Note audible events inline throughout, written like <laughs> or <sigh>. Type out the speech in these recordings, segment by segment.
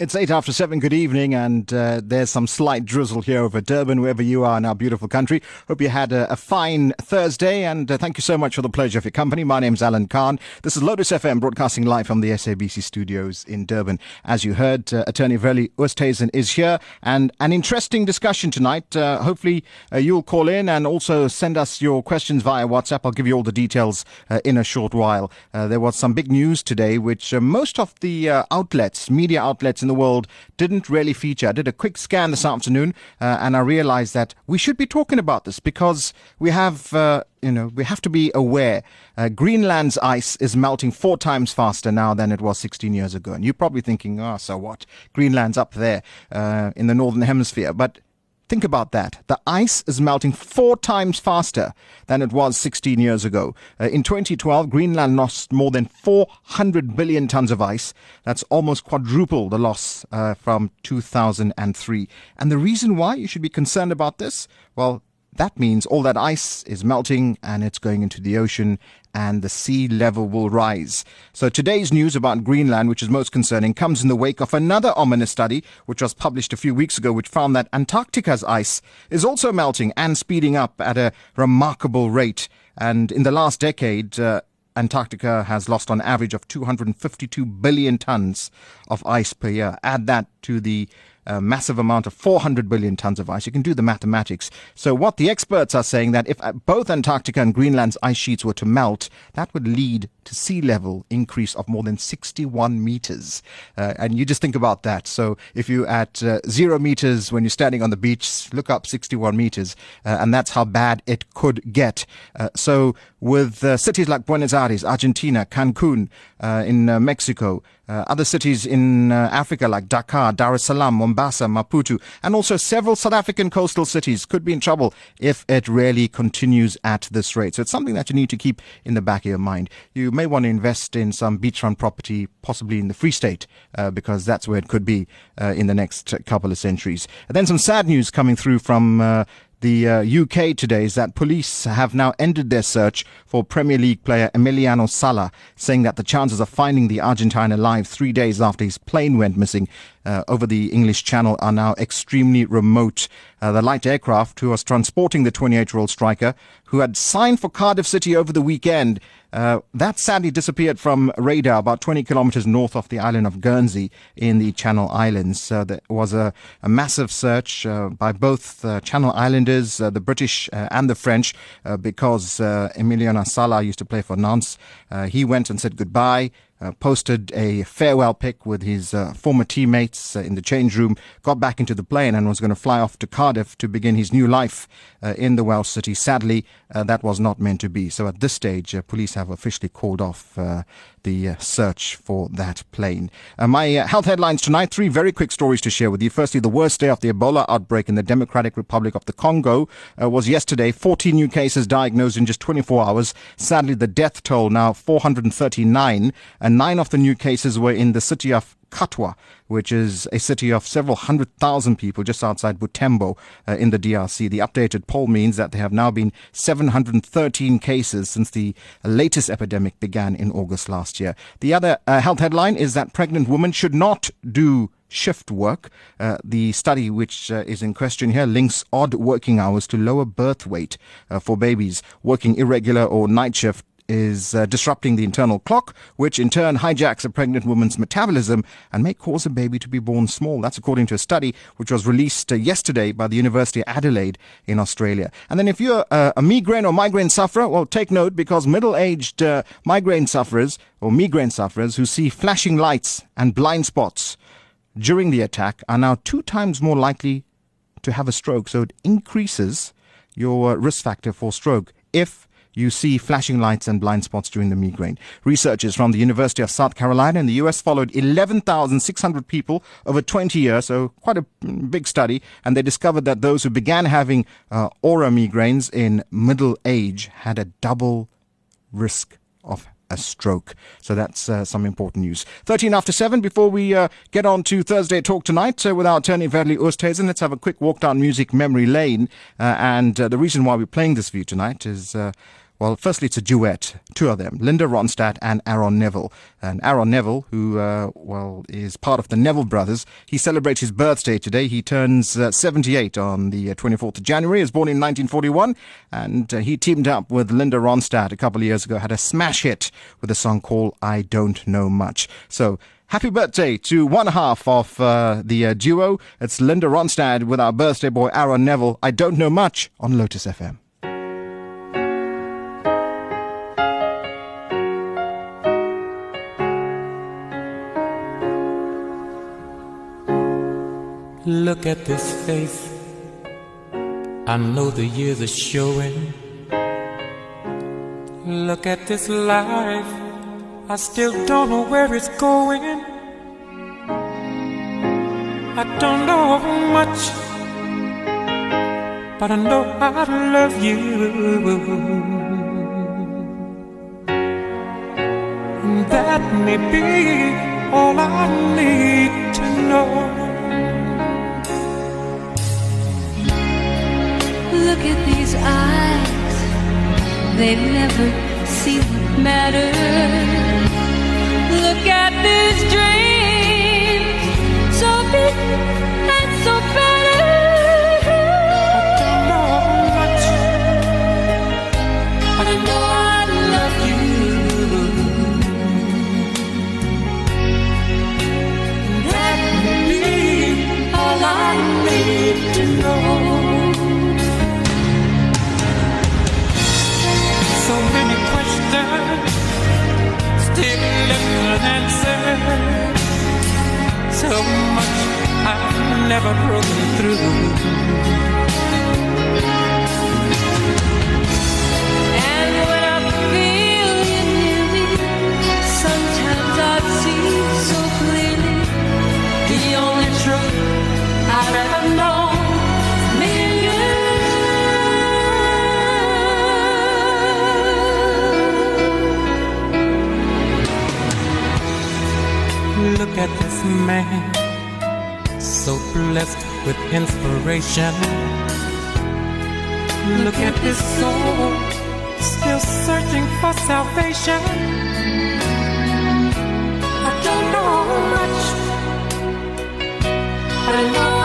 It's eight after seven. Good evening, and uh, there's some slight drizzle here over Durban, wherever you are in our beautiful country. Hope you had a, a fine Thursday, and uh, thank you so much for the pleasure of your company. My name's Alan Khan. This is Lotus FM, broadcasting live from the SABC studios in Durban. As you heard, uh, Attorney Verlie Oosthuizen is here, and an interesting discussion tonight. Uh, hopefully, uh, you'll call in and also send us your questions via WhatsApp. I'll give you all the details uh, in a short while. there was some big news today, which most of the outlets, media outlets, in the world didn't really feature. I did a quick scan this afternoon uh, and I realized that we should be talking about this because we have, uh, you know, we have to be aware. Uh, Greenland's ice is melting four times faster now than it was 16 years ago. And you're probably thinking, oh, so what? Greenland's up there uh, in the northern hemisphere. But Think about that. The ice is melting four times faster than it was 16 years ago. Uh, in 2012, Greenland lost more than 400 billion tons of ice. That's almost quadruple the loss uh, from 2003. And the reason why you should be concerned about this? Well, that means all that ice is melting and it's going into the ocean and the sea level will rise. So today's news about Greenland, which is most concerning, comes in the wake of another ominous study which was published a few weeks ago, which found that Antarctica's ice is also melting and speeding up at a remarkable rate. And in the last decade, uh, Antarctica has lost on average of 252 billion tons of ice per year. Add that to the a massive amount of 400 billion tons of ice. You can do the mathematics. So what the experts are saying that if uh, both Antarctica and Greenland's ice sheets were to melt, that would lead to sea level increase of more than 61 meters. Uh, and you just think about that. So if you're at uh, zero meters when you're standing on the beach, look up 61 meters, uh, and that's how bad it could get. Uh, so with uh, cities like Buenos Aires, Argentina, Cancun in Mexico, uh, other cities in uh, Africa like Dakar, Dar es Salaam, Mombasa, Maputo, and also several South African coastal cities could be in trouble if it really continues at this rate. So it's something that you need to keep in the back of your mind. You may want to invest in some beachfront property, possibly in the Free State, uh, because that's where it could be uh, in the next couple of centuries. And then some sad news coming through from uh, the uh, UK today is that police have now ended their search for Premier League player Emiliano Sala, saying that the chances of finding the Argentine alive three days after his plane went missing uh, over the English Channel are now extremely remote. Uh, the light aircraft who was transporting the 28 year old striker, who had signed for Cardiff City over the weekend, uh, that sadly disappeared from radar about 20 kilometers north of the island of Guernsey in the Channel Islands. Uh, there was a, a massive search uh, by both uh, Channel Islanders, uh, the British uh, and the French, because Emiliano Sala used to play for Nantes. he went and said goodbye uh, posted a farewell pic with his uh, former teammates uh, in the change room, got back into the plane and was going to fly off to Cardiff to begin his new life uh, in the Welsh city. Sadly, uh, that was not meant to be. So at this stage, uh, police have officially called off the uh, search for that plane. Uh, my uh, health headlines tonight, three very quick stories to share with you. Firstly, the worst day of the Ebola outbreak in the Democratic Republic of the Congo was yesterday. 14 new cases diagnosed in just 24 hours. Sadly, the death toll now 439 and nine of the new cases were in the city of Katwa, which is a city of several hundred thousand people just outside Butembo uh, in the DRC. The updated poll means that there have now been 713 cases since the latest epidemic began in August last year. The other uh, health headline is that pregnant women should not do shift work. Uh, the study which uh, is in question here links odd working hours to lower birth weight uh, for babies. Working irregular or night shift is uh, disrupting the internal clock, which in turn hijacks a pregnant woman's metabolism and may cause a baby to be born small. That's according to a study which was released uh, yesterday by the University of Adelaide in Australia. And then if you're uh, a migraine or migraine sufferer, well, take note because middle-aged uh, migraine sufferers or migraine sufferers who see flashing lights and blind spots during the attack are now two times more likely to have a stroke. So it increases your uh, risk factor for stroke if you see flashing lights and blind spots during the migraine. Researchers from the University of South Carolina in the US followed 11,600 people over 20 years, so quite a big study, and they discovered that those who began having uh, aura migraines in middle age had a double risk of a stroke. So that's uh, some important news. 13 after 7, before we uh, get on to Thursday Talk tonight uh, with our attorney Verlie Oosthuizen, let's have a quick walk down music memory lane. Uh, and uh, the reason why we're playing this for you tonight is uh, Well, firstly, it's a duet, two of them, Linda Ronstadt and Aaron Neville. And Aaron Neville, who, uh, well, is part of the Neville brothers, he celebrates his birthday today. He turns uh, 78 on the 24th uh, of January. Was born in 1941, and uh, he teamed up with Linda Ronstadt a couple of years ago, had a smash hit with a song called I Don't Know Much. So, Happy birthday to one half of uh, the uh, duo. It's Linda Ronstadt with our birthday boy Aaron Neville. I don't know much on Lotus FM. Look at this face. I know the years are showing. Look at this life. I still don't know where it's going. I don't know much, but I know I love you. And that may be all I need to know. Look at these eyes, they never see what matters. Look at these dreams, so big So much I've never broken through. And when I feel you near me, sometimes I see so clearly the only truth I've ever known. Me and Look at man, so blessed with inspiration. Look at this soul, still searching for salvation. I don't know much, but I know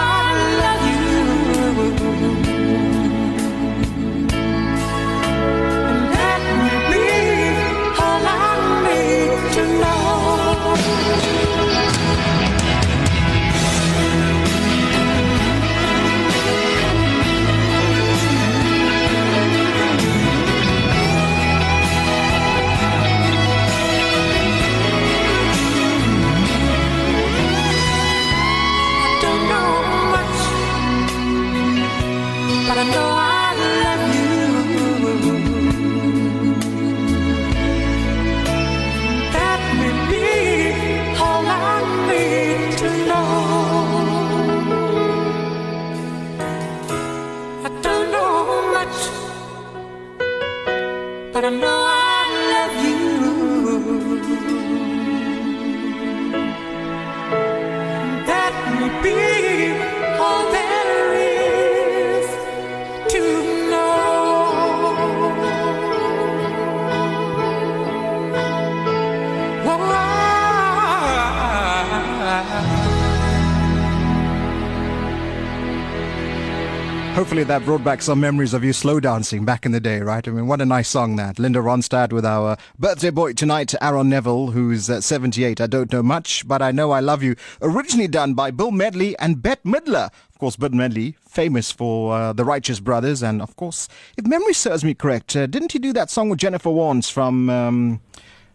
That brought back some memories of you slow dancing back in the day, right? I mean, what a nice song that. Linda Ronstadt with our birthday boy tonight, Aaron Neville, who's uh, 78. I don't know much, but I know I love you. Originally done by Bill Medley and Bette Midler. Of course, Bill Medley, famous for uh, the Righteous Brothers. And of course, if memory serves me correct, uh, didn't he do that song with Jennifer Warnes from um,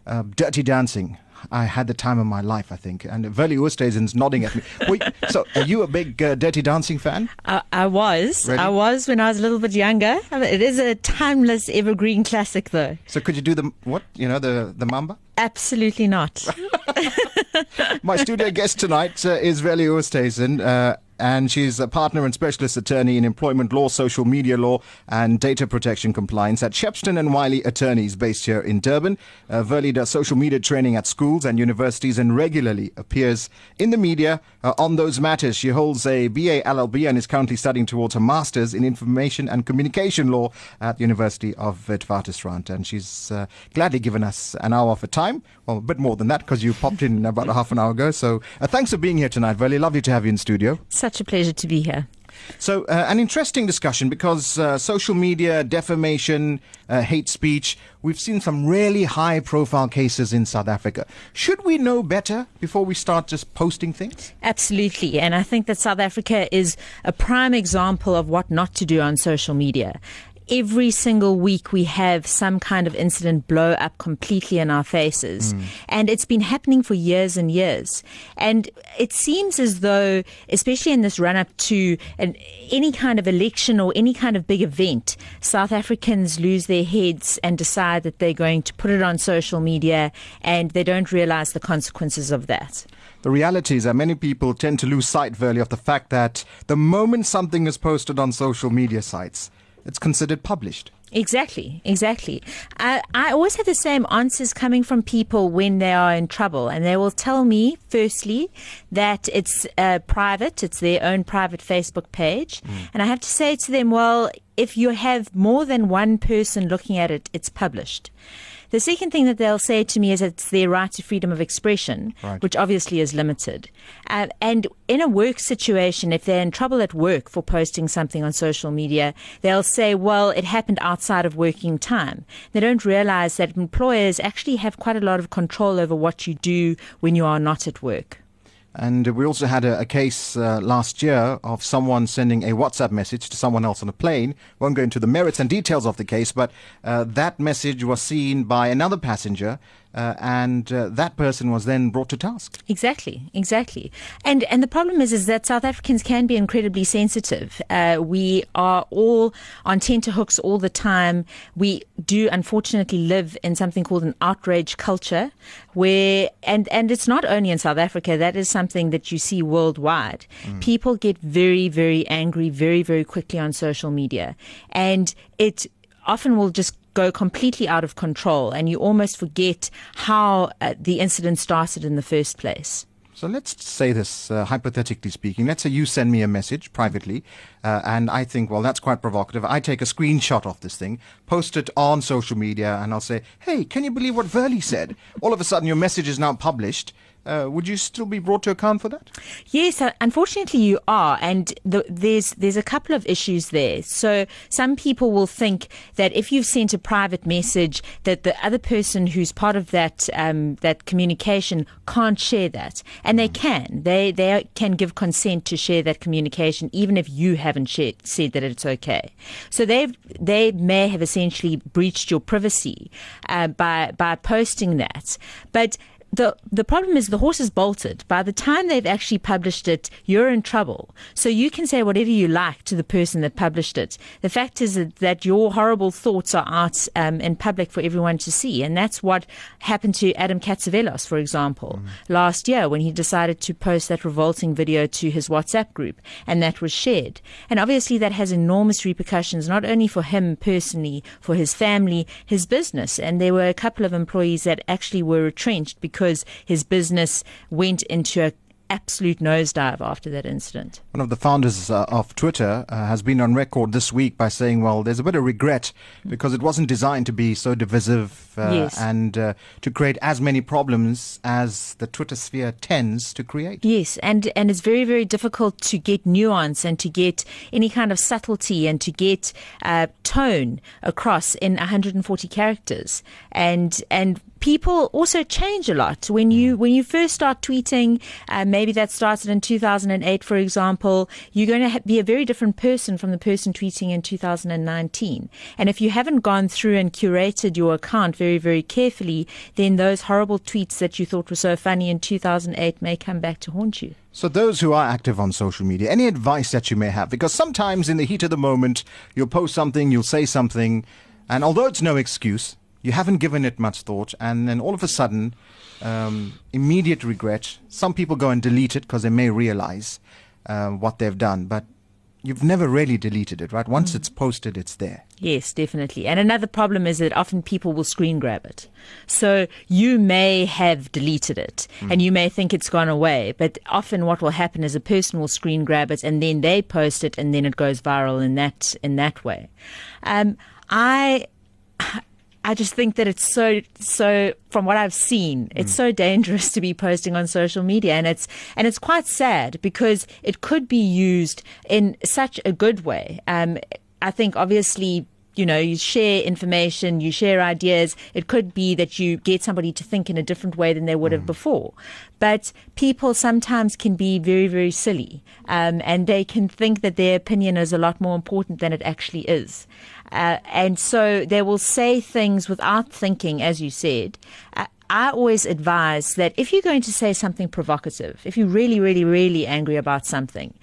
uh, Dirty Dancing? I had the time of my life, I think. And Verlie Oosthuizen's nodding at me. Wait, <laughs> so, are you a big uh, Dirty Dancing fan? I, I was. Really? I was when I was a little bit younger. I mean, It is a timeless, evergreen classic, though. So could you do the what? You know the the mamba. Absolutely not. <laughs> <laughs> My studio guest tonight uh, is Verlie Oosthuizen. Uh, and she's a partner and specialist attorney in employment law, social media law, and data protection compliance at Shepstone and Wylie Attorneys based here in Durban. Uh, Verlie does social media training at schools and universities and regularly appears in the media uh, on those matters. She holds a BA LLB and is currently studying towards a master's in information and communication law at the University of Witwatersrand. And she's uh, gladly given us an hour of her time. Well, a bit more than that because you popped in about a half an hour ago. So uh, thanks for being here tonight, Verlie. Lovely to have you in studio. Such a pleasure to be here. So, uh, an interesting discussion because uh, social media, defamation, uh, hate speech, we've seen some really high profile cases in South Africa. Should we know better before we start just posting things? Absolutely. And I think that South Africa is a prime example of what not to do on social media. Every single week we have some kind of incident blow up completely in our faces. Hmm. And it's been happening for years and years. And it seems as though, especially in this run up to an, any kind of election or any kind of big event, South Africans lose their heads and decide that they're going to put it on social media and they don't realize the consequences of that. The reality is that many people tend to lose sight, Verlie, of the fact that the moment something is posted on social media sites, it's considered published. Exactly, exactly. I, I always have the same answers coming from people when they are in trouble, and they will tell me, firstly, that it's uh, private, it's their own private Facebook page. And I have to say to them, well, if you have more than one person looking at it, it's published. The second thing that they'll say to me is it's their right to freedom of expression, Right. which obviously is limited. Uh, and in a work situation, if they're in trouble at work for posting something on social media, they'll say, well, it happened outside of working time. They don't realize that employers actually have quite a lot of control over what you do when you are not at work. And we also had a, a case uh, last year of someone sending a WhatsApp message to someone else on a plane. Won't go into the merits and details of the case, but uh, that message was seen by another passenger, uh, and uh, that person was then brought to task. Exactly, exactly. And and the problem is is that South Africans can be incredibly sensitive. Uh, we are all on tenterhooks all the time. We do unfortunately live in something called an outrage culture, where and and it's not only in South Africa. That is something that you see worldwide. People get very very angry very very quickly on social media, and it often will just go completely out of control and you almost forget how uh, the incident started in the first place. So let's say this, uh, hypothetically speaking. Let's say you send me a message privately, uh, and I think, well, that's quite provocative. I take a screenshot of this thing, post it on social media, and I'll say, hey, can you believe what Verlie said? All of a sudden, your message is now published. Uh, would you still be brought to account for that? Yes, uh, unfortunately you are, and the, there's there's a couple of issues there. So some people will think that if you've sent a private message, that the other person who's part of that um, that communication can't share that, and they can. They they can give consent to share that communication, even if you haven't shared, said that it's okay. So they they may have essentially breached your privacy uh, by by posting that, but the the problem is the horse is bolted. By the time they've actually published it, you're in trouble. So you can say whatever you like to the person that published it. The fact is that, that your horrible thoughts are out um, in public for everyone to see, and that's what happened to Adam Catzavelos, for example, last year when he decided to post that revolting video to his WhatsApp group, and that was shared. And obviously, that has enormous repercussions, not only for him personally, for his family, his business. And there were a couple of employees that actually were retrenched because his business went into a absolute nosedive after that incident. One of the founders uh, of Twitter uh, has been on record this week by saying, well, there's a bit of regret because it wasn't designed to be so divisive uh, Yes. and uh, to create as many problems as the Twitter sphere tends to create. Yes, and and it's very very difficult to get nuance and to get any kind of subtlety and to get uh, tone across in 140 characters, and and people also change a lot when you when you first start tweeting. Uh, maybe that started in 2008, for example. You're going to be a very different person from the person tweeting in 2019, and if you haven't gone through and curated your account very very carefully, then those horrible tweets that you thought were so funny in 2008 may come back to haunt you. So, those who are active on social media, any advice that you may have? Because sometimes in the heat of the moment, you'll post something, you'll say something, and although it's no excuse, you haven't given it much thought, and then all of a sudden, um, immediate regret. Some people go and delete it because they may realize. Uh, what they've done, but you've never really deleted it, right? Once it's posted, it's there. Yes, definitely. And another problem is that often people will screen grab it. So you may have deleted it and you may think it's gone away, but often what will happen is a person will screen grab it and then they post it and then it goes viral in that in that way. Um, I I just think that it's so so from what I've seen, it's so dangerous to be posting on social media and it's and it's quite sad because it could be used in such a good way. Um, I think obviously you know, you share information, you share ideas. It could be that you get somebody to think in a different way than they would have before. But people sometimes can be very, very silly, um, and they can think that their opinion is a lot more important than it actually is. Uh, and so they will say things without thinking, as you said. Uh, I always advise that if you're going to say something provocative, if you're really, really, really angry about something,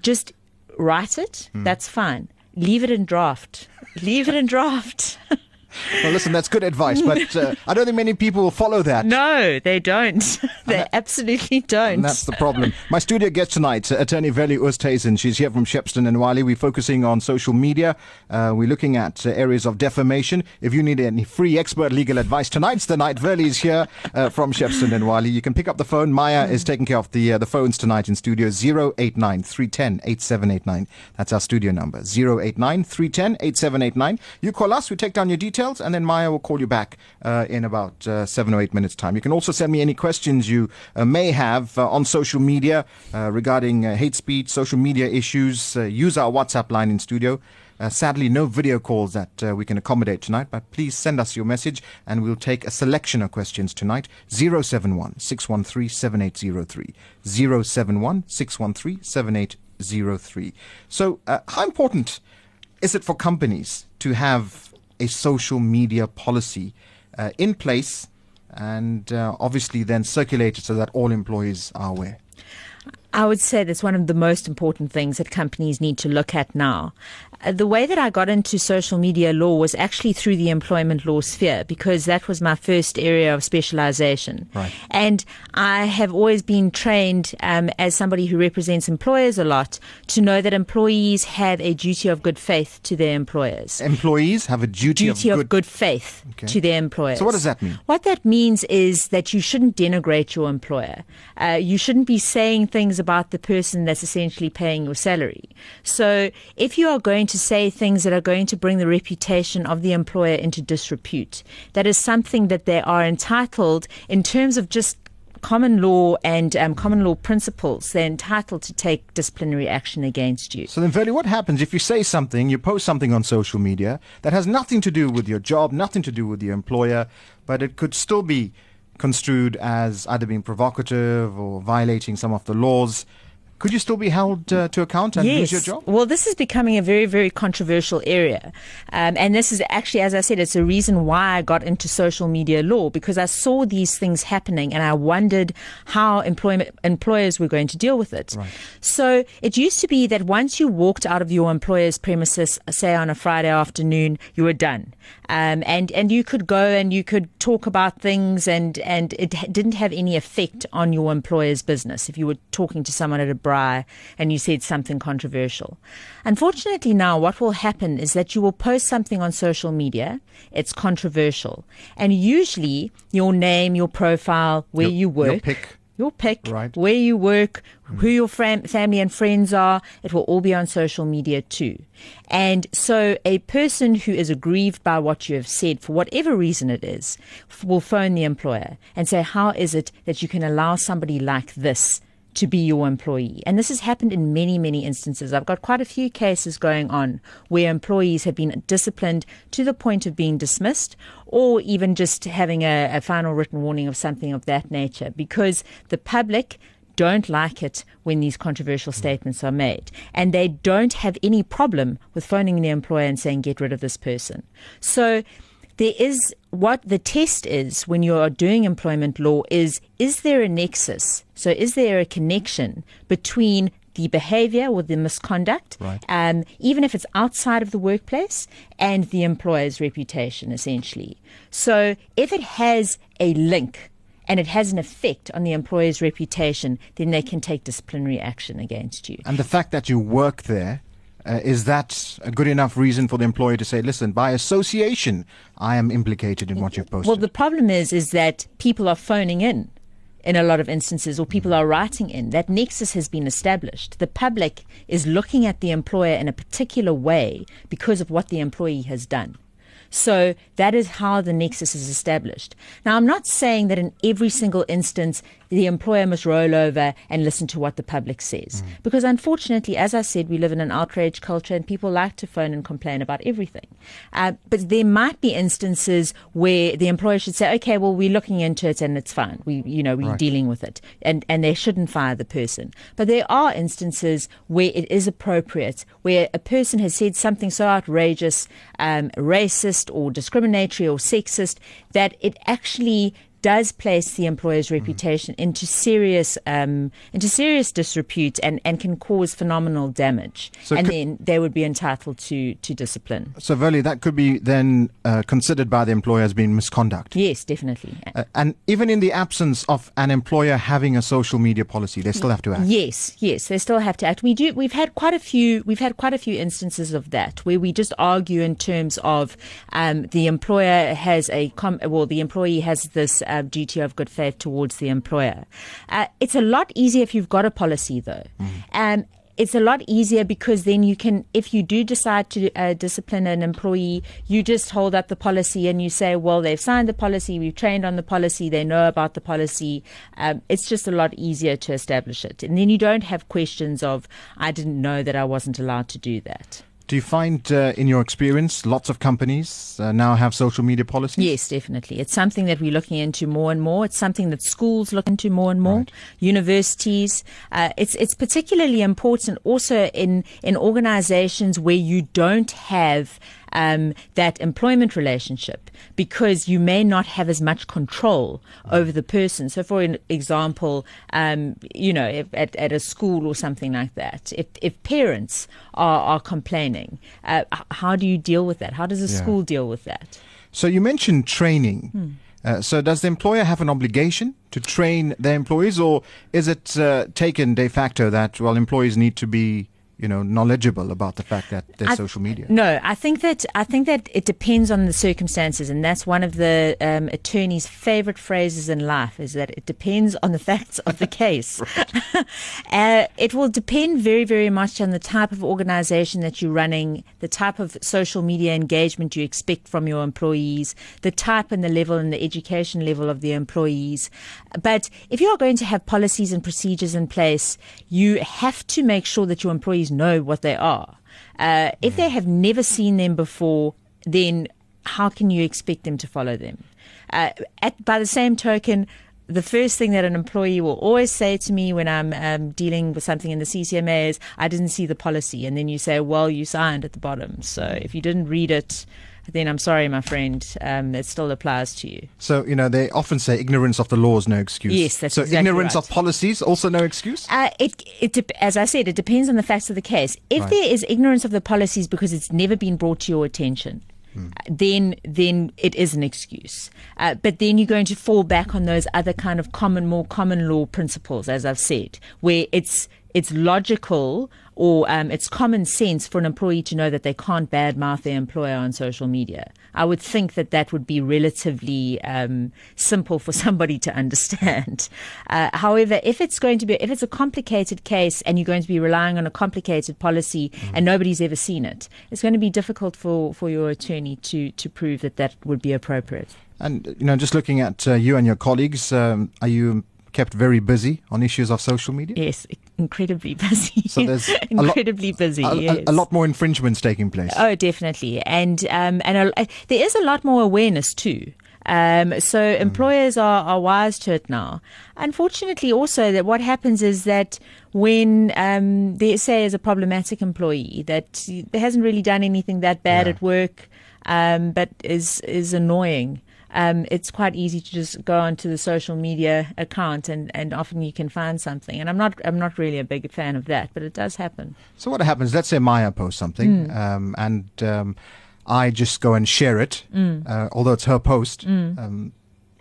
just write it. That's fine. Leave it in draft. Leave it in draft. <laughs> <laughs> Well, listen, that's good advice, but uh, I don't think many people will follow that. no, they don't. <laughs> they absolutely don't. And that's the problem. My studio guest tonight, uh, attorney Verlie Oosthuizen. She's here from Shepstone and Wylie. We're focusing on social media. Uh, we're looking at uh, areas of defamation. If you need any free expert legal advice, tonight's the night. Verlie's here uh, from Shepstone and Wylie. You can pick up the phone. Maya is taking care of the uh, the phones tonight in studio 089 310 8789. That's our studio number 089 310 8789. You call us, we take down your details, and then Maya will call you back uh, in about uh, seven or eight minutes' time. You can also send me any questions you uh, may have uh, on social media uh, regarding hate speech, social media issues. Use our WhatsApp line in studio. Uh, sadly, no video calls that uh, we can accommodate tonight, but please send us your message and we'll take a selection of questions tonight. 071 613 7803. 071 613 7803. So, uh, how important is it for companies to have a social media policy uh, in place and uh, obviously then circulated so that all employees are aware? I would say that's one of the most important things that companies need to look at now. The way that I got into social media law was actually through the employment law sphere because that was my first area of specialization. Right. And I have always been trained um, as somebody who represents employers a lot to know that employees have a duty of good faith to their employers Employees have a duty, duty of of good. good faith Okay. to their employers. So what does that mean? What that means is that you shouldn't denigrate your employer. Uh, you shouldn't be saying things about the person that's essentially paying your salary. So if you are going to say things that are going to bring the reputation of the employer into disrepute, that is something that they are entitled in terms of just common law and um, common law principles. They're entitled to take disciplinary action against you. So then, Verlie, what happens if you say something, you post something on social media that has nothing to do with your job, nothing to do with your employer, but it could still be construed as either being provocative or violating some of the laws? Could you still be held uh, to account and lose your job? Well, this is becoming a very, very controversial area. Um, and this is actually, as I said, it's a reason why I got into social media law because I saw these things happening and I wondered how employment, employers were going to deal with it. So it used to be that once you walked out of your employer's premises, say on a Friday afternoon, you were done. Um, and, and you could go and you could talk about things and, and it didn't have any effect on your employer's business if you were talking to someone at a braai and you said something controversial. Unfortunately, now what will happen is that you will post something on social media, it's controversial, and usually your name, your profile, where Your- you your work, pic. your pick, Right. where you work, mm. who your fam- family and friends are, it will all be on social media too. And so a person who is aggrieved by what you have said, for whatever reason it is, will phone the employer and say, how is it that you can allow somebody like this to be your employee. And this has happened in many, many instances. I've got quite a few cases going on where employees have been disciplined to the point of being dismissed or even just having a, a final written warning of something of that nature because the public don't like it when these controversial hmm. statements are made. And they don't have any problem with phoning the employer and saying, get rid of this person. So there is what the test is when you are doing employment law is is there a nexus? So is there a connection between the behavior or the misconduct, Right. um, even if it's outside of the workplace, and the employer's reputation, essentially. So if it has a link, and it has an effect on the employer's reputation, then they can take disciplinary action against you. And the fact that you work there, uh, is that a good enough reason for the employer to say, listen, by association, I am implicated in what you've posted? Well, the problem is, is that people are phoning in in a lot of instances, or people are writing in. That nexus has been established. The public is looking at the employer in a particular way because of what the employee has done. So that is how the nexus is established. Now, I'm not saying that in every single instance the employer must roll over and listen to what the public says. Because unfortunately, as I said, we live in an outrage culture and people like to phone and complain about everything. Uh, but there might be instances where the employer should say, okay, well, we're looking into it and it's fine. We, you know, we're Right. dealing with it. And, and they shouldn't fire the person. But there are instances where it is appropriate, where a person has said something so outrageous, um, racist or discriminatory or sexist, that it actually does place the employer's reputation into serious um, into serious disrepute and, and can cause phenomenal damage. So and could- then they would be entitled to, to discipline. so, Verlie, that could be then uh, considered by the employer as being misconduct. Yes, definitely. Uh, and even in the absence of an employer having a social media policy, they still have to act. Yes, yes, they still have to act. We do. We've had quite a few. We've had quite a few instances of that where we just argue in terms of um, the employer has a com- well, the employee has this uh, duty of good faith towards the employer. Uh, it's a lot easier if you've got a policy, though. Um, it's a lot easier because then you can, if you do decide to uh, discipline an employee, you just hold up the policy and you say, well, they've signed the policy, we've trained on the policy, they know about the policy. Um, it's just a lot easier to establish it. And then you don't have questions of, I didn't know that I wasn't allowed to do that. Do you find, uh, in your experience, lots of companies uh, now have social media policies? Yes, definitely. It's something that we're looking into more and more. It's something that schools look into more and more. Universities. Uh, it's it's particularly important also in in organisations where you don't have um, that employment relationship because you may not have as much control over the person. So, for an example, um, you know, if, at, at a school or something like that, if, if parents are, are complaining, uh, how do you deal with that? How does a Yeah. school deal with that? So you mentioned training. Uh, so does the employer have an obligation to train their employees, or is it uh, taken de facto that well employees need to be you know knowledgeable about the fact that there's I- social media? No, I think that I think that it depends on the circumstances, and that's one of the um, attorney's favorite phrases in life is that it depends on the <laughs> facts of the case. <laughs> <laughs> uh, it will depend very, very much on the type of organisation that you're running, the type of social media engagement you expect from your employees, the type and the level and the education level of the employees. But if you are going to have policies and procedures in place, you have to make sure that your employees know what they are. Uh, if they have never seen them before, then how can you expect them to follow them? Uh, at, by the same token, the first thing that an employee will always say to me when I'm um, dealing with something in the CCMA is, I didn't see the policy. And then you say, well, you signed at the bottom. So if you didn't read it, then I'm sorry, my friend, um, it still applies to you. So you know they often say ignorance of the law is no excuse. Yes, that's so exactly ignorance right. of policies also no excuse. Uh, it, it, dep- as I said, it depends on the facts of the case. If Right. there is ignorance of the policies because it's never been brought to your attention, Hmm. uh, then then it is an excuse. Uh, but then you're going to fall back on those other kind of common, more common law principles, as I've said, where it's it's logical or um, it's common sense for an employee to know that they can't badmouth their employer on social media. I would think that that would be relatively um, simple for <laughs> somebody to understand. Uh, however, if it's going to be, if it's a complicated case and you're going to be relying on a complicated policy and nobody's ever seen it, it's going to be difficult for, for your attorney to, to prove that that would be appropriate. And you know, just looking at uh, you and your colleagues, um, are you kept very busy on issues of social media? Yes, incredibly <laughs> busy. So there's a lot- incredibly busy. A, yes. a lot more infringements taking place. Oh, definitely, and um, and a, there is a lot more awareness too. Um, so employers are, are wise to it now. Unfortunately, also that what happens is that when um, they say is a problematic employee that hasn't really done anything that bad Yeah. at work, um, but is is annoying. Um, it's quite easy to just go onto the social media account and, and often you can find something. And I'm not I'm not really a big fan of that, but it does happen. So what happens? Let's say Maya posts something, Hmm. um, and um, I just go and share it, Hmm. uh, although it's her post. Um,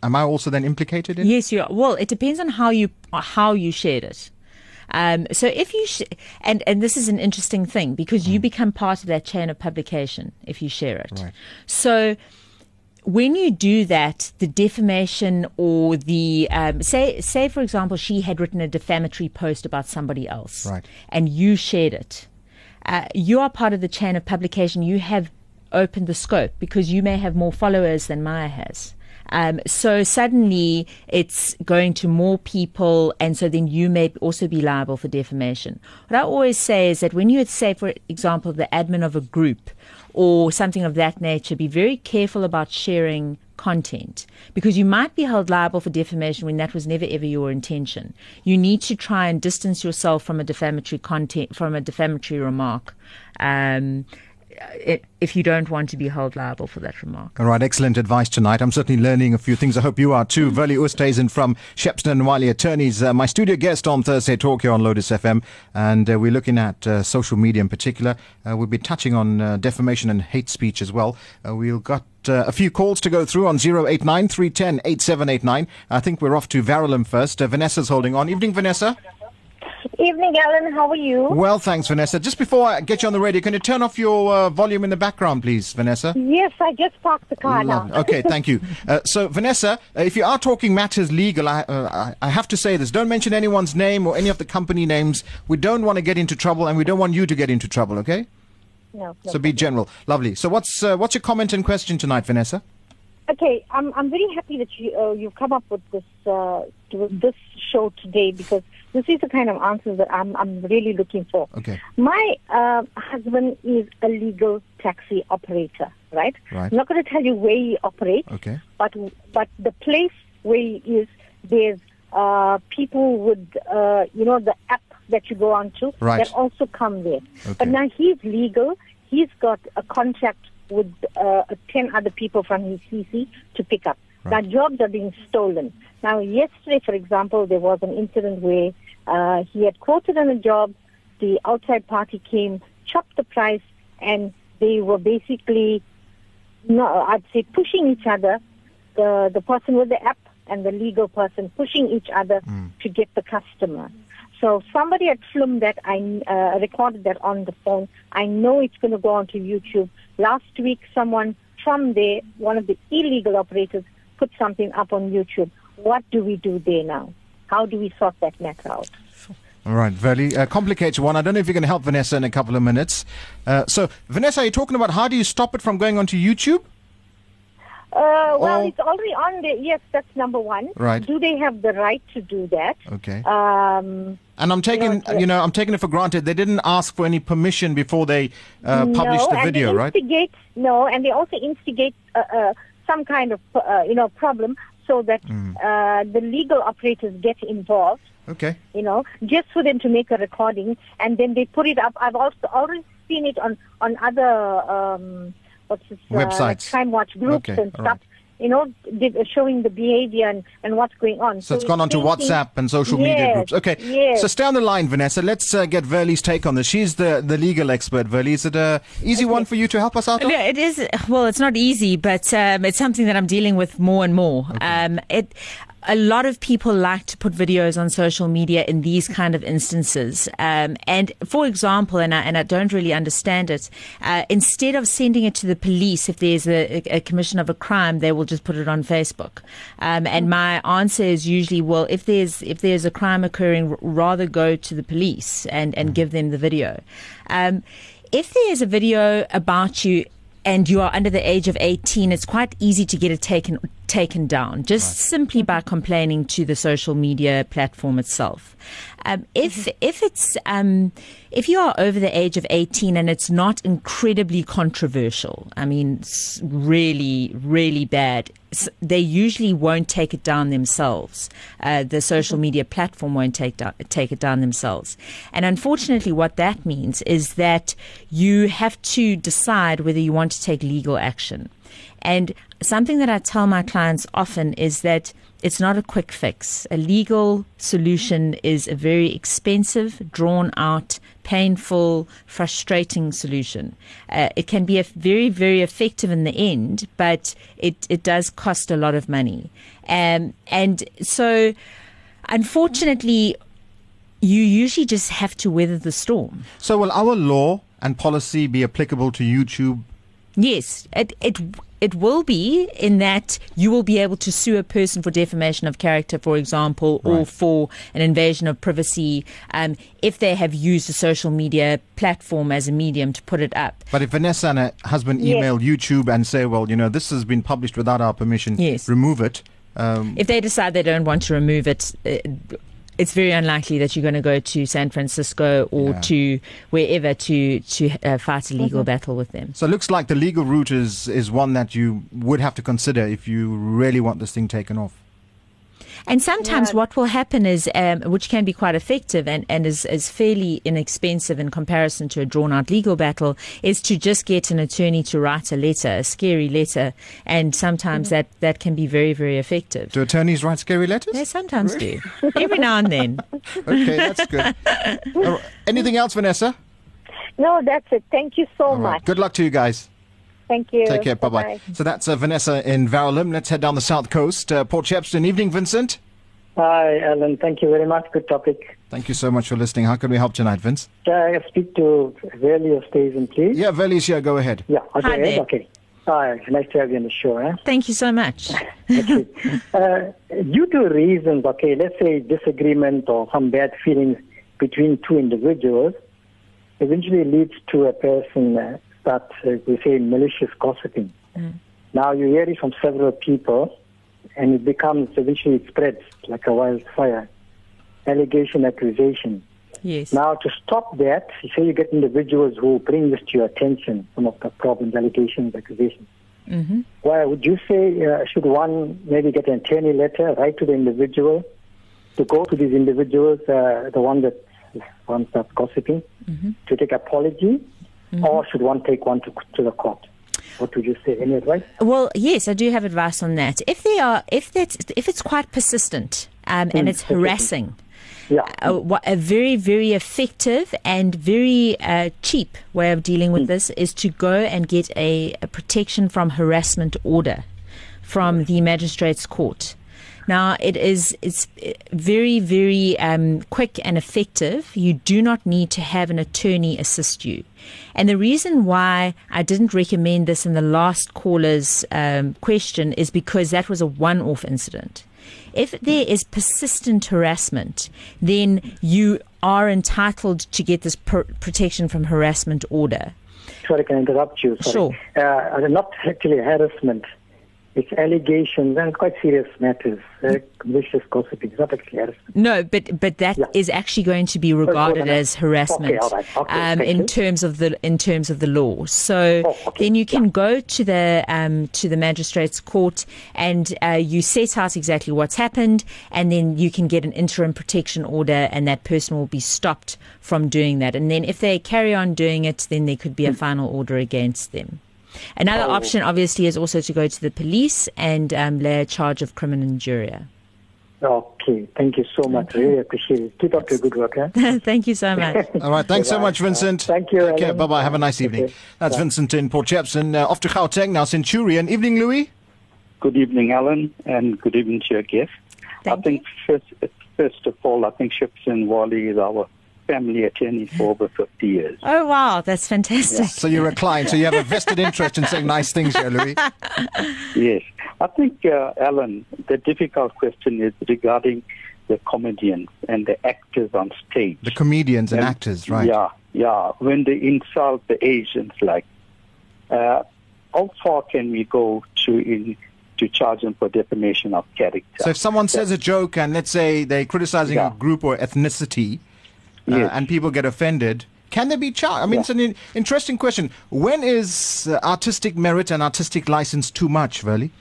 am I also then implicated in? Yes, you are. Well, it depends on how you how you shared it. Um, so if you sh- and and this is an interesting thing because you become part of that chain of publication if you share it. Right. So when you do that, the defamation or the um, say say for example she had written a defamatory post about somebody else, Right. and you shared it. Uh, you are part of the chain of publication. You have opened the scope because you may have more followers than Maya has. Um, so suddenly it's going to more people, and so then you may also be liable for defamation. What I always say is that when you say, for example, the admin of a group or something of that nature, be very careful about sharing content because you might be held liable for defamation when that was never ever your intention. You need to try and distance yourself from a defamatory content, from a defamatory remark. Um, if you don't want to be held liable for that remark. All right, excellent advice tonight. I'm certainly learning a few things. I hope you are too. Verlie Oosthuizen from Shepstone and Wylie Attorneys, uh, my studio guest on Thursday Talk here on Lotus FM. And uh, we're looking at uh, social media in particular. Uh, we'll be touching on uh, defamation and hate speech as well. Uh, we've got uh, a few calls to go through on 089 310 8789. I think we're off to Verulam first. Uh, Vanessa's holding on. Evening, Vanessa. Evening, Alan. How are you? Well, thanks, Vanessa. Just before I get you on the radio, can you turn off your uh, volume in the background, please, Vanessa? Yes, I just parked the car Lovely. now. Okay, thank you. <laughs> Uh, so, Vanessa, uh, if you are talking matters legal, I, uh, I I have to say this: don't mention anyone's name or any of the company names. We don't want to get into trouble, and we don't want you to get into trouble. Okay? No, no. So be general. Lovely. So, what's uh, what's your comment and question tonight, Vanessa? Okay, I'm I'm very happy that you uh, you've come up with this uh, this show today because this is the kind of answers that I'm I'm really looking for. Okay. My uh, husband is a legal taxi operator, right? Right. I'm not going to tell you where he operates. Okay. But but the place where he is, there's uh, people with uh, you know the app that you go on to Right. that also come there. Okay. But now he's legal. He's got a contract with uh, 10 other people from his CC to pick up. Right. Now, jobs are being stolen. Now, yesterday, for example, there was an incident where uh, he had quoted on a job, the outside party came, chopped the price, and they were basically, no, I'd say, pushing each other, the, the person with the app and the legal person pushing each other to get the customer. So somebody had filmed that. I uh, recorded that on the phone. I know it's going to go onto YouTube. Last week, someone from there, one of the illegal operators, put something up on YouTube. What do we do there now? How do we sort that matter out? All right, very uh, complicated one. I don't know if you can help Vanessa in a couple of minutes. Uh, so, Vanessa, are you talking about how do you stop it from going onto YouTube? Uh, well, Oh. it's already on there. Yes, that's number one. Right. Do they have the right to do that? Okay. Um, And I'm taking, You know, I'm taking it for granted they didn't ask for any permission before they uh, published no, the and video, they right? instigate, No, and they also instigate uh, uh, some kind of uh, you know problem so that Mm. uh, the legal operators get involved. Okay. You know, just for them to make a recording, and then they put it up. I've also already seen it on on other um, what's this, uh, like Websites. crime watch groups Okay, and all stuff. right. You know, di- showing the behavior and, and what's going on. So it's gone onto thinking- WhatsApp and social media groups. Okay. Yes. So stay on the line, Vanessa. Let's uh, get Verlie's take on this. She's the, the legal expert, Verlie. Is it a easy one for you to help us out on? Yeah, it is. Well, it's not easy, but um, it's something that I'm dealing with more and more. Um, it. A lot of people like to put videos on social media in these kind of instances. Um, and for example, and I, and I don't really understand it, uh, instead of sending it to the police if there's a, a commission of a crime, they will just put it on Facebook. Um, and my answer is usually, well, if there's if there's a crime occurring, r- rather go to the police and and give them the video. Um, if there's a video about you and you are under the age of 18, it's quite easy to get it taken taken down just simply by complaining to the social media platform itself. Um, if if it's um, if you are over the age of 18 and it's not incredibly controversial, I mean, really really bad. They usually won't take it down themselves. Uh, the social media platform won't take take it down themselves. And unfortunately, what that means is that you have to decide whether you want to take legal action. And something that I tell my clients often is that it's not a quick fix. A legal solution is a very expensive, drawn out, painful, frustrating solution. Uh, it can be a very, very effective in the end, but it, it does cost a lot of money. Um, and so, unfortunately, you usually just have to weather the storm. So, will our law and policy be applicable to YouTube? Yes, it it it will be in that you will be able to sue a person for defamation of character, for example, or for an invasion of privacy um, if they have used a social media platform as a medium to put it up. But if Vanessa and her husband Yes. email YouTube and say, well, you know, this has been published without our permission, Yes. remove it. Um, If they decide they don't want to remove it, uh, it's very unlikely that you're going to go to San Francisco or Yeah. to wherever to to uh, fight a legal battle with them. so it looks like the legal route is, is one that you would have to consider if you really want this thing taken off. And sometimes Yeah. what will happen is, um, which can be quite effective and, and is, is fairly inexpensive in comparison to a drawn out legal battle, is to just get an attorney to write a letter, a scary letter. And sometimes that, that can be very, very effective. Do attorneys write scary letters? They sometimes do. Every now and then. <laughs> Okay, that's good. <laughs> All right. Anything else, Vanessa? No, that's it. Thank you so All right. much. Good luck to you guys. Thank you. Take care. Bye bye. So that's uh, Vanessa in Verulam. Let's head down the south coast. Uh, Port Shepstone. Evening, Vincent. Hi, Alan. Thank you very much. Good topic. Thank you so much for listening. How can we help tonight, Vince? Can I speak to Verlie Oosthuizen, please? Yeah, Verlie's here. Go ahead. Yeah. Okay. Hi there. Okay. Hi. Nice to have you on the show. Eh? Thank you so much. <laughs> Okay. uh, due to reasons, okay, let's say disagreement or some bad feelings between two individuals, eventually leads to a person uh, start, uh, we say, malicious gossiping. Now you hear it from several people, and it becomes eventually it spreads like a wildfire. Allegation, accusation. Yes. Now, to stop that, you say you get individuals who bring this to your attention, some of the problems, allegations, accusations. hmm Why would you say uh, should one maybe get an attorney letter, write to the individual, to go to these individuals, uh, the one that one starts gossiping, to take apology, or should one take one to, to the court? What would you say? Any advice? Well, yes, I do have advice on that. If they are, if that's, if it's quite persistent um, and it's harassing, Yeah. a, a very, very effective and very uh, cheap way of dealing with this is to go and get a, a protection from harassment order from the magistrate's court. Now, it is it's very, very um, quick and effective. You do not need to have an attorney assist you. And the reason why I didn't recommend this in the last caller's um, question is because that was a one off incident. If there is persistent harassment, then you are entitled to get this pr- protection from harassment order. Sorry, can I interrupt you? Sorry. Uh, not actually harassment. It's allegations and quite serious matters. Uh, malicious gossiping. It's not actually harassment. No, but but that is Yeah. actually going to be regarded as harassment all right. Okay, um, in you. terms of the in terms of the law. So Oh, okay. then you can go to the um, to the magistrate's court and uh, you set out exactly what's happened, and then you can get an interim protection order, and that person will be stopped from doing that. And then if they carry on doing it, then there could be a Hmm. final order against them. Another Oh. option, obviously, is also to go to the police and um, lay a charge of criminal injuria. Okay. Thank you so much. Really appreciate it. Keep up the good work. Eh? <laughs> Thank you so much. <laughs> All right. Thanks so Bye-bye. much, Vincent. Thank you, Okay, Bye bye. Have a nice evening. Okay. That's Bye. Vincent in Port Shepstone. Uh, off to Gauteng now. Centurion. Evening, Louis. Good evening, Alan, and good evening to your guest. Thank I think first, first of all, I think Shepstone Wylie is our family attorney for over 50 years. Oh wow, that's fantastic. So you're a client. So you have a vested interest in saying nice things here, Louis. Yes. I think, uh, Alan, the difficult question is regarding the comedians and the actors on stage. The comedians and And- actors, right? Yeah, yeah. When they insult the Asians, like, uh, how far can we go to in to charge them for defamation of character? So if someone says a joke and let's say they're criticizing Yeah. a group or ethnicity, Yes. and people get offended, can they be charged? I mean, Yeah. it's an in- interesting question. When is uh, artistic merit and artistic license too much, Verlie?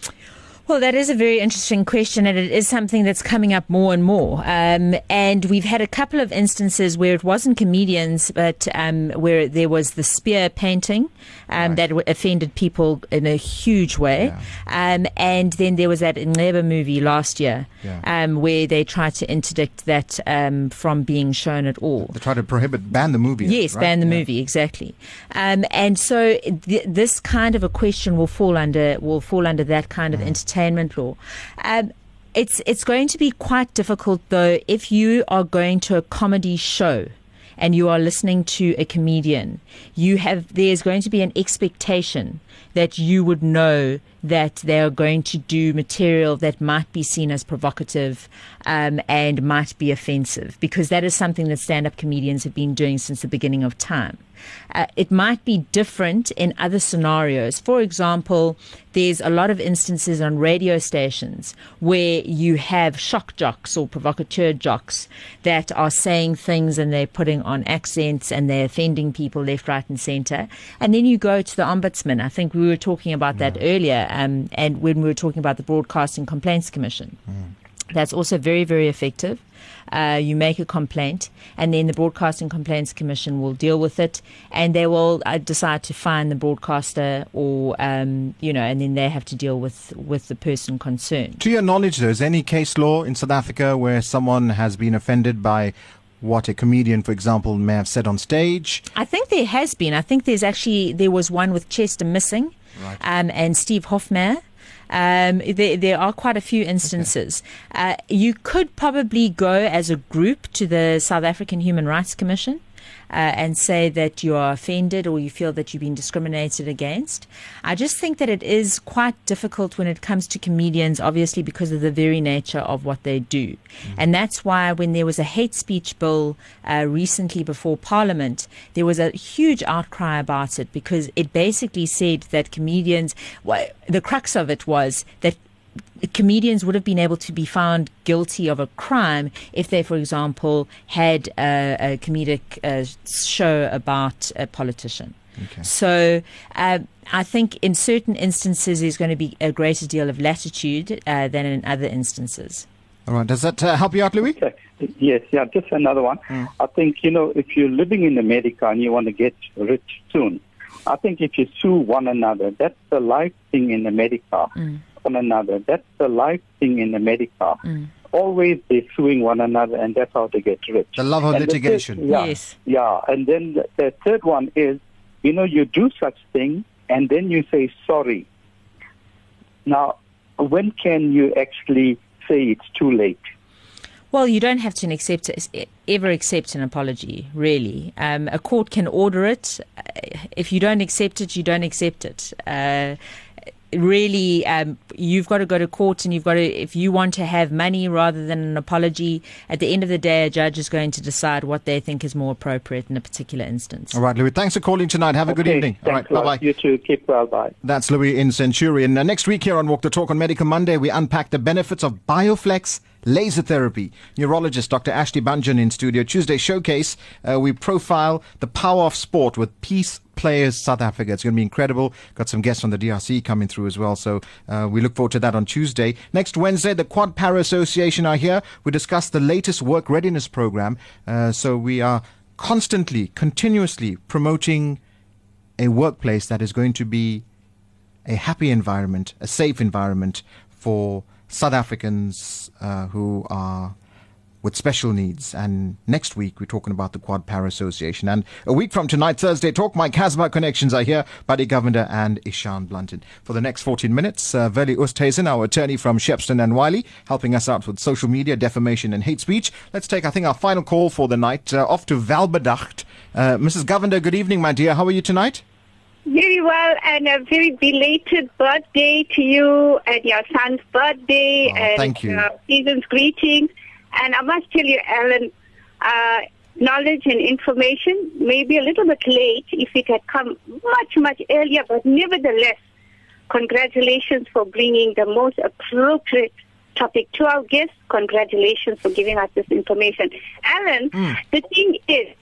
Well, that is a very interesting question, and it is something that's coming up more and more. Um, and we've had a couple of instances where it wasn't comedians, but um, where there was the spear painting um, that offended people in a huge way. Um, and then there was that Inxeba movie last year Yeah. um, where they tried to interdict that um, from being shown at all. They tried to prohibit, ban the movie. Yes, right? ban the Yeah. movie exactly, um, and so th- this kind of a question will fall under will fall under that kind of entertainment law. Um, it's it's going to be quite difficult though if you are going to a comedy show and you are listening to a comedian. You have there's going to be an expectation that you would know that they are going to do material that might be seen as provocative um, and might be offensive because that is something that stand-up comedians have been doing since the beginning of time. Uh, it might be different in other scenarios. For example, there's a lot of instances on radio stations where you have shock jocks or provocateur jocks that are saying things and they're putting on accents and they're offending people left, right, and centre. And then you go to the ombudsman. I think we were talking about that earlier, um, and when we were talking about the Broadcasting Complaints Commission. That's also very, very effective. Uh, you make a complaint, and then the Broadcasting Complaints Commission will deal with it, and they will uh, decide to fine the broadcaster, or um, you know, and then they have to deal with with the person concerned. To your knowledge, though, is there any case law in South Africa where someone has been offended by what a comedian, for example, may have said on stage? I think there has been. I think there's actually there was one with Chester Missing, um, and Steve Hofmeyr. Um, there, there are quite a few instances. Uh, you could probably go as a group to the South African Human Rights Commission. Uh, and say that you are offended or you feel that you've been discriminated against. I just think that it is quite difficult when it comes to comedians, obviously, because of the very nature of what they do. And that's why when there was a hate speech bill uh, recently before Parliament, there was a huge outcry about it because it basically said that comedians, well, the crux of it was that comedians would have been able to be found guilty of a crime if they, for example, had a, a comedic uh, show about a politician. So uh, I think in certain instances there's going to be a greater deal of latitude uh, than in other instances. All right, does that uh, help you out, Louis? Okay. Yes, yeah, just another one. I think, you know, if you're living in America and you want to get rich soon, I think if you sue one another, that's the life thing in America. One another, that's the life thing in America. Always they're suing one another, and that's how they get rich. The love of And the third- litigation. yeah, Yes. yeah. And then the, the third one is, you know, you do such thing, and then you say sorry. Now, when can you actually say it's too late? Well, you don't have to accept ever accept an apology. Really, um, a court can order it. Uh, If you don't accept it, you don't accept it. Uh, really, um, you've got to go to court, and you've got to. If you want to have money rather than an apology, at the end of the day, a judge is going to decide what they think is more appropriate in a particular instance. All right, Louis, thanks for calling tonight. Have a good evening. All right, thanks a lot. bye bye. You too. Keep well. Bye. That's Louis in Centurion. Uh, next week here on Walk the Talk on Medical Monday, we unpack the benefits of Bioflex laser therapy. Neurologist Dr. Ashley Banjan in studio. Tuesday showcase, uh, we profile the power of sport with Peace Players South Africa. It's going to be incredible. Got some guests from the DRC coming through as well. So uh, we look forward to that on Tuesday. Next Wednesday, the Quad Para Association are here. We discuss the latest work readiness program. Uh, so we are constantly, continuously promoting a workplace that is going to be a happy environment, a safe environment for South Africans uh, who are with special needs. And next week, we're talking about the Quad Para Association. And a week from tonight, Thursday, Talk My Casbah Connections are here, Buddy Governor and Ishan Blunton. For the next 14 minutes, uh, Verlie Oosthuizen, our attorney from Shepstone and Wylie, helping us out with social media, defamation, and hate speech. Let's take, I think, our final call for the night, uh, off to Welbedacht. Uh, Mrs. Govender, good evening, my dear. How are you tonight? Very well, and a very belated birthday to you and your son's birthday. Oh, and thank you. Uh, season's greetings. And I must tell you, Alan, uh, knowledge and information may be a little bit late if it had come much, much earlier, but nevertheless, congratulations for bringing the most appropriate topic to our guests. Congratulations for giving us this information. Alan, the thing is,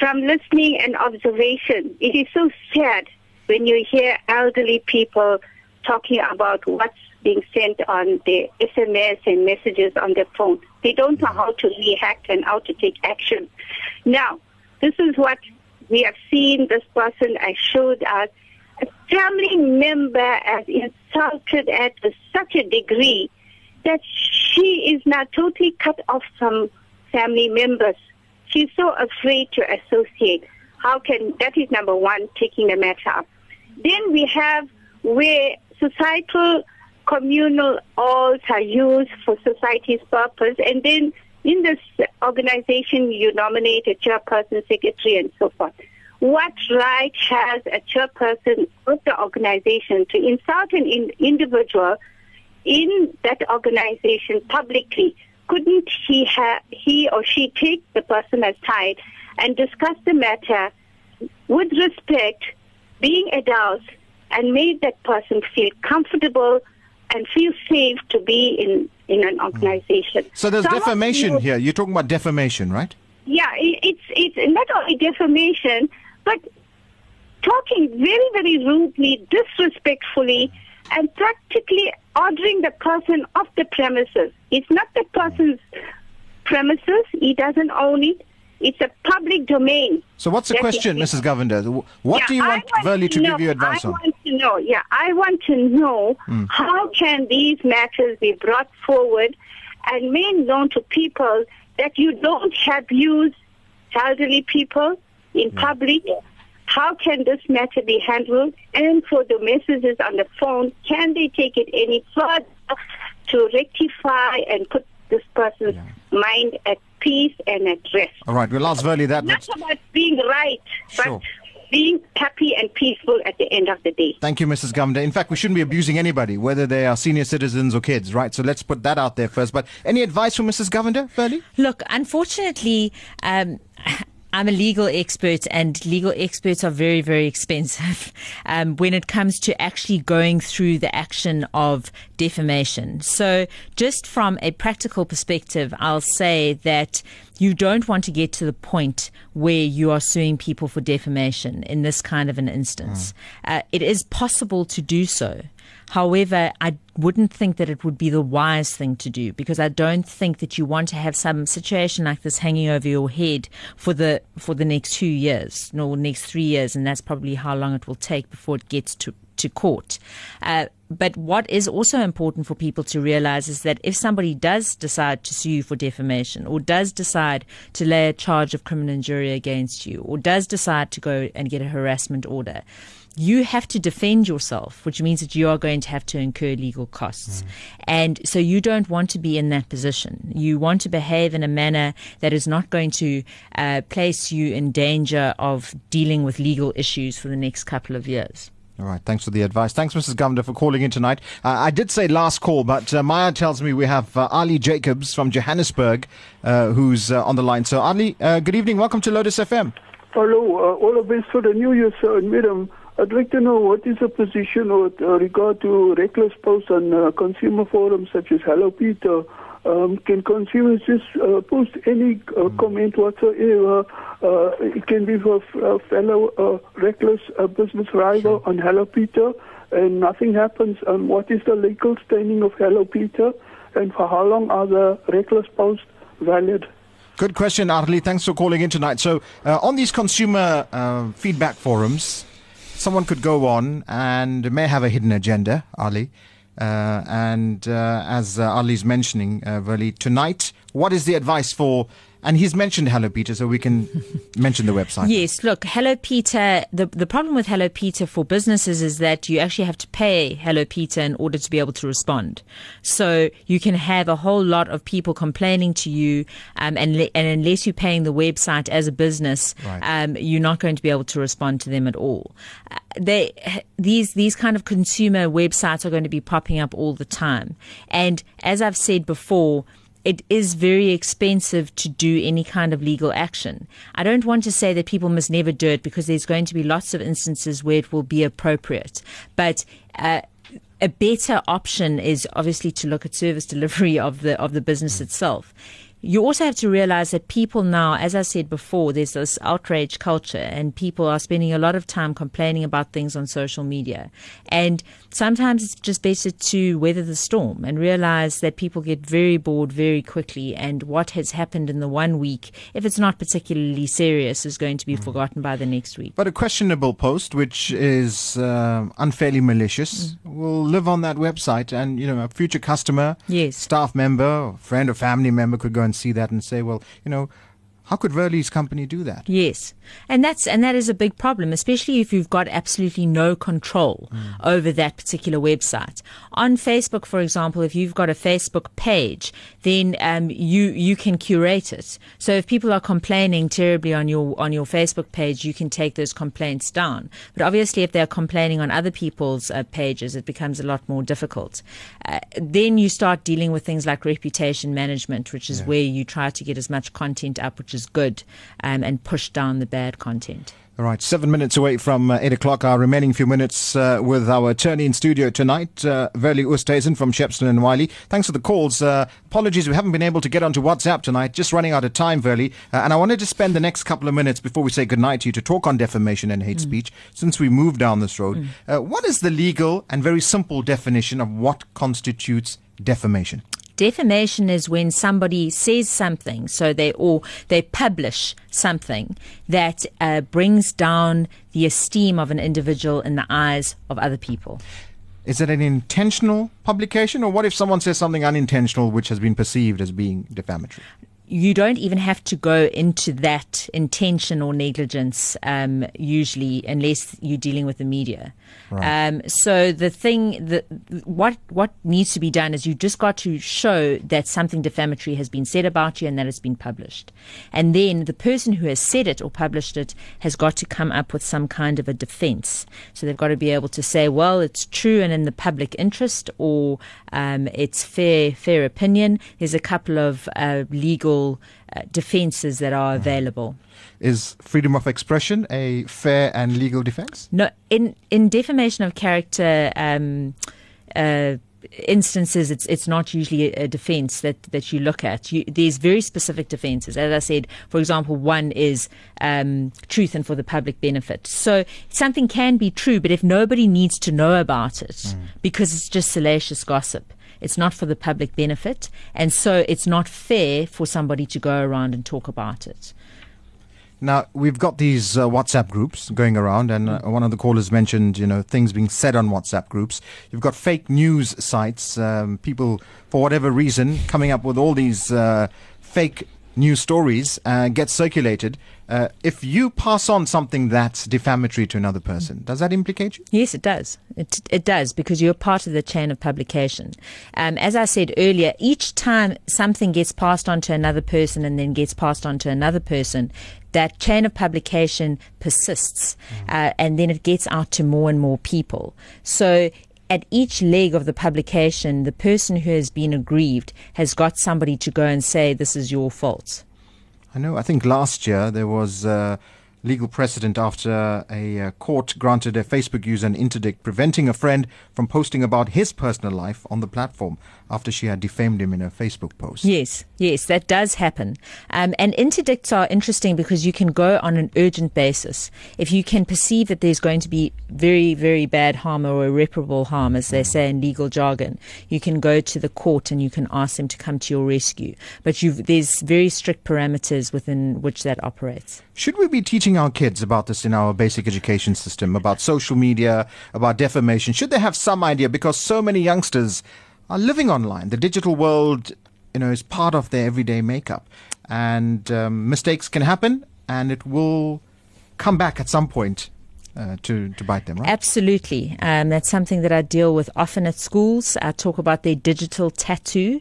from listening and observation, it is so sad when you hear elderly people talking about what's being sent on their SMS and messages on their phone. They don't know how to react and how to take action. Now, this is what we have seen this person I showed us. A family member has insulted at such a degree that she is now totally cut off from family members. She's so afraid to associate. How can that is number one, taking the matter up. Then we have where societal communal halls are used for society's purpose, and then in this organization you nominate a chairperson, secretary, and so forth. What right has a chairperson of the organization to insult an in- individual in that organization publicly? Couldn't he ha- he or she take the person aside and discuss the matter with respect, being adults, and made that person feel comfortable and feel safe to be in, in an organization. So there's Some defamation you- here. You're talking about defamation, right? yeah, it's it's not only defamation, but talking very very rudely, disrespectfully, and practically ordering the person off the premises. It's not the person's premises; he doesn't own it. It's a public domain. So what's the question, Mrs. Govender? What Yeah, do you I want Verlie to know- give you advice I on? want to know. Yeah, I want to know Hmm. how can these matters be brought forward and made known to people that you don't abuse elderly people in public. How can this matter be handled? And for the messages on the phone, can they take it any further to rectify and put this person's mind at peace and at rest? All right, we'll ask Verlie that. Not but- about being right, Sure. but being happy and peaceful at the end of the day. Thank you, Mrs. Govender. In fact, we shouldn't be abusing anybody, whether they are senior citizens or kids, right? So let's put that out there first. But any advice from Mrs. Govender, Verlie? Look, unfortunately, um, I'm a legal expert, and legal experts are very, very expensive <laughs> um, when it comes to actually going through the action of defamation. So, just from a practical perspective, I'll say that you don't want to get to the point where you are suing people for defamation in this kind of an instance. Uh, it is possible to do so. However, I wouldn't think that it would be the wise thing to do because I don't think that you want to have some situation like this hanging over your head for the for the next two years, no, next three years, and that's probably how long it will take before it gets to to court. Uh, but what is also important for people to realize is that if somebody does decide to sue you for defamation or does decide to lay a charge of criminal injuria against you or does decide to go and get a harassment order, you have to defend yourself, which means that you are going to have to incur legal costs. And so you don't want to be in that position. You want to behave in a manner that is not going to uh, place you in danger of dealing with legal issues for the next couple of years. All right, thanks for the advice. Thanks, Mrs. Govender, for calling in tonight. Uh, I did say last call, but uh, Maya tells me we have uh, Ali Jacobs from Johannesburg uh, who's uh, on the line. So, Ali, uh, good evening. Welcome to Lotus FM. Hello, uh, all the best for the new year, sir. And madam, I'd like to know what is the position with regard to reckless posts on uh, consumer forums such as Hello Peter. Um, can consumers just uh, post any uh, comment whatsoever? Uh, it can be for uh, fellow uh, reckless uh, business rival on Hello Peter, and nothing happens. Um, what is the legal standing of Hello Peter, and for how long are the reckless posts valid? Good question, Arli. Thanks for calling in tonight. So, uh, on these consumer uh, feedback forums, someone could go on and may have a hidden agenda, Ali. Uh, and uh, as uh, Ali's mentioning, uh, tonight, what is the advice for? And he's mentioned Hello Peter, so we can <laughs> mention the website. Yes, look, Hello Peter. The the problem with Hello Peter for businesses is that you actually have to pay Hello Peter in order to be able to respond. So you can have a whole lot of people complaining to you, um, and le- and unless you're paying the website as a business, Right. um, you're not going to be able to respond to them at all. Uh, they these these kind of consumer websites are going to be popping up all the time, and as I've said before it is very expensive to do any kind of legal action. I don't want to say that people must never do it because there's going to be lots of instances where it will be appropriate. But uh, a better option is obviously to look at service delivery of the of the business itself. You also have to realize that people now, as I said before, there's this outrage culture and people are spending a lot of time complaining about things on social media. And sometimes it's just better to weather the storm and realize that people get very bored very quickly and what has happened in the one week, if it's not particularly serious, is going to be forgotten by the next week. But a questionable post, which is uh, unfairly malicious, will live on that website, and you know a future customer, Yes. staff member, friend or family member could go and see that and say, well, you know, how could Verlie's company do that? Yes, and that's and that is a big problem, especially if you've got absolutely no control over that particular website. On Facebook, for example, if you've got a Facebook page, then um, you you can curate it. So if people are complaining terribly on your on your Facebook page, you can take those complaints down. But obviously, if they're complaining on other people's uh, pages, it becomes a lot more difficult. Uh, then you start dealing with things like reputation management, which is where you try to get as much content up, which is good, um, and push down the bad content. All right, seven minutes away from uh, eight o'clock. Our remaining few minutes uh, with our attorney in studio tonight, uh, Verlie Oosthuizen from Shepstone and Wylie. Thanks for the calls. Uh, apologies, we haven't been able to get onto WhatsApp tonight. Just running out of time, Verlie. Uh, and I wanted to spend the next couple of minutes before we say goodnight to you to talk on defamation and hate speech. Since we moved down this road, uh, what is the legal and very simple definition of what constitutes defamation? Defamation is when somebody says something, so they or they publish something that uh, brings down the esteem of an individual in the eyes of other people. Is it an intentional publication, or what if someone says something unintentional which has been perceived as being defamatory? You don't even have to go into that intention or negligence um, usually unless you're dealing with the media. Um, so the thing that what what needs to be done is you just got to show that something defamatory has been said about you and that it's been published, and then the person who has said it or published it has got to come up with some kind of a defence. So they've got to be able to say, well, it's true and in the public interest, or um, it's fair fair opinion. There's a couple of uh, legal uh, defences that are available. Is freedom of expression a fair and legal defense? No, in in defamation of character um, uh, instances, it's it's not usually a, defence that that you look at. You, there's very specific defences. As I said, for example, one is um, truth and for the public benefit. So something can be true, but if nobody needs to know about it because it's just salacious gossip. It's not for the public benefit, and so it's not fair for somebody to go around and talk about it. Now we've got these uh, WhatsApp groups going around, and uh, one of the callers mentioned, you know, things being said on WhatsApp groups. You've got fake news sites, um, people for whatever reason coming up with all these uh, fake news stories uh, get circulated. Uh, if you pass on something that's defamatory to another person, does that implicate you? Yes, it does. It, it does because you're part of the chain of publication. Um, as I said earlier, each time something gets passed on to another person and then gets passed on to another person, that chain of publication persists uh, and then it gets out to more and more people. So at each leg of the publication, the person who has been aggrieved has got somebody to go and say, This is your fault. I know. I think last year there was uh, legal precedent after a uh, court granted a Facebook user an interdict preventing a friend from posting about his personal life on the platform after she had defamed him in a Facebook post. Yes, yes, that does happen. Um, and interdicts are interesting because you can go on an urgent basis. If you can perceive that there's going to be very, very bad harm or irreparable harm, as they say in legal jargon, you can go to the court and you can ask them to come to your rescue. But you've, there's very strict parameters within which that operates. Should we be teaching our kids about this in our basic education system, about social media, about defamation? Should they have some idea? Because so many youngsters are living online. The digital world, you know, is part of their everyday makeup. And um, mistakes can happen, and it will come back at some point uh, to, to bite them, right? Absolutely. Um, that's something that I deal with often at schools. I talk about their digital tattoo.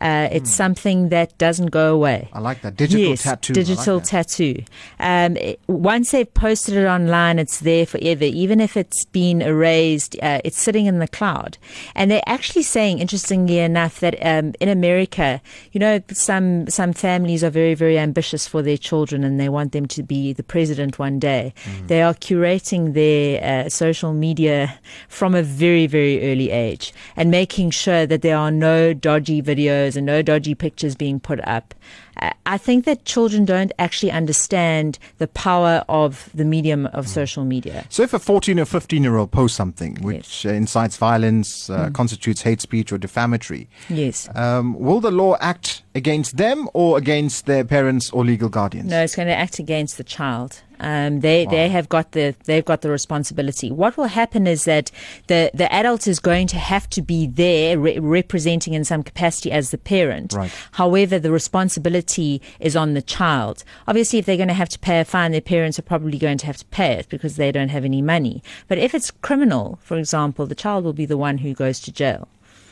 Uh, it's something that doesn't go away. I like that. Digital yes, tattoo. I like Digital tattoo. Um, it- once they've posted it online, it's there forever. Even if it's been erased, uh, it's sitting in the cloud. And they're actually saying, interestingly enough, that um, in America, you know, some some families are very very ambitious for their children, and they want them to be the president one day. Mm. They are curating their uh, social media from a very, very early age and making sure that there are no dodgy videos and no dodgy pictures being put up. Uh, I think that children don't actually understand the power of the medium of social media. So if a 14 or 15 year old posts something which uh, incites violence, uh, constitutes hate speech or defamatory, Yes. um, will the law act against them or against their parents or legal guardians? No, it's going to act against the child. Um, they they have got the they've got the responsibility. What will happen is that the the adult is going to have to be there re- representing in some capacity as the parent. Right. However, the responsibility is on the child. Obviously, if they're going to have to pay a fine, their parents are probably going to have to pay it because they don't have any money. But if it's criminal, for example, the child will be the one who goes to jail.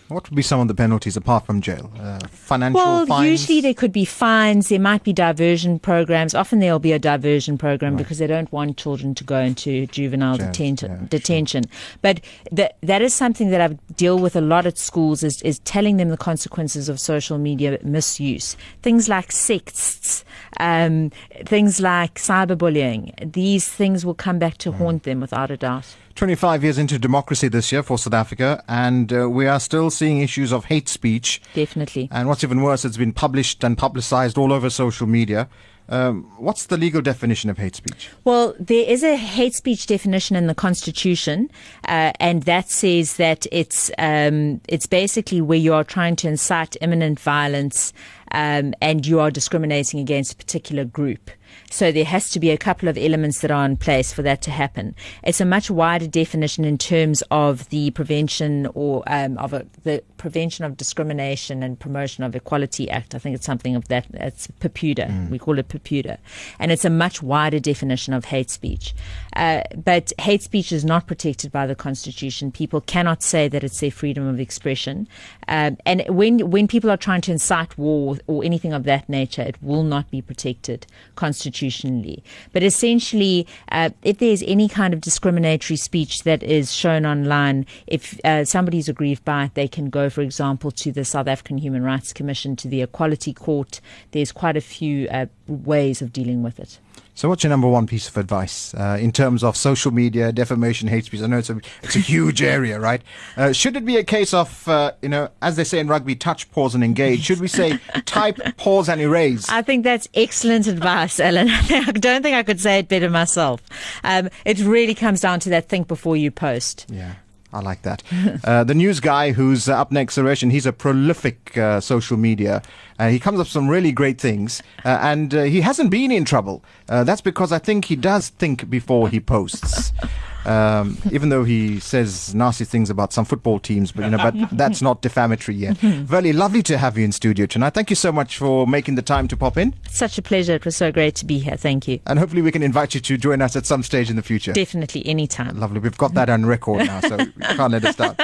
What would be some of the penalties apart from jail? Uh, financial Well, fines? usually there could be fines. There might be diversion programs. Often there'll be a diversion program because they don't want children to go into juvenile Jail, detention. yeah, sure. But that that is something that I deal with a lot at schools is, is telling them the consequences of social media misuse. Things like sexts, um, things like cyberbullying. These things will come back Mm. to haunt them without a doubt. 25 years into democracy this year for South Africa, and uh, we are still seeing issues of hate speech. Definitely. And what's even worse, it's been published and publicized all over social media. Um, what's the legal definition of hate speech? Well, there is a hate speech definition in the Constitution, uh, and that says that it's um, it's basically where you are trying to incite imminent violence, um, and you are discriminating against a particular group. So there has to be a couple of elements that are in place for that to happen. It's a much wider definition in terms of the prevention or um, of a, the prevention of discrimination and promotion of equality act. I think it's something of that. It's PEPUDA. We call it PEPUDA, and it's a much wider definition of hate speech. Uh, but hate speech is not protected by the Constitution. People cannot say that it's their freedom of expression. Um, and when when people are trying to incite war or anything of that nature, it will not be protected constitutionally. But essentially, uh, if there's any kind of discriminatory speech that is shown online, if uh, somebody is aggrieved by it, they can go, for example, to the South African Human Rights Commission, to the Equality Court. There's quite a few uh, ways of dealing with it. So, what's your number one piece of advice uh, in terms of social media, defamation, hate speech? I know it's a it's a huge area, right? Uh, should it be a case of uh, you know, as they say in rugby, touch, pause, and engage? Should we say type, <laughs> pause, and erase? I think that's excellent advice, Ellen. <laughs> I don't think I could say it better myself. Um, it really comes down to that think before you post. Yeah. I like that. Uh, the news guy who's uh, up next, Suresh, and he's a prolific uh, social media. Uh, he comes up with some really great things, uh, and uh, he hasn't been in trouble. That's because I think he does think before he posts. Um, even though he says nasty things about some football teams, but you know, but <laughs> that's not defamatory yet. Very lovely to have you in studio tonight. Thank you so much for making the time to pop in, Such a pleasure. It was so great to be here. Thank you. and hopefully we can invite you to join us at some stage in the future. Definitely, anytime. Lovely. We've got that on record now, so we can't let us down.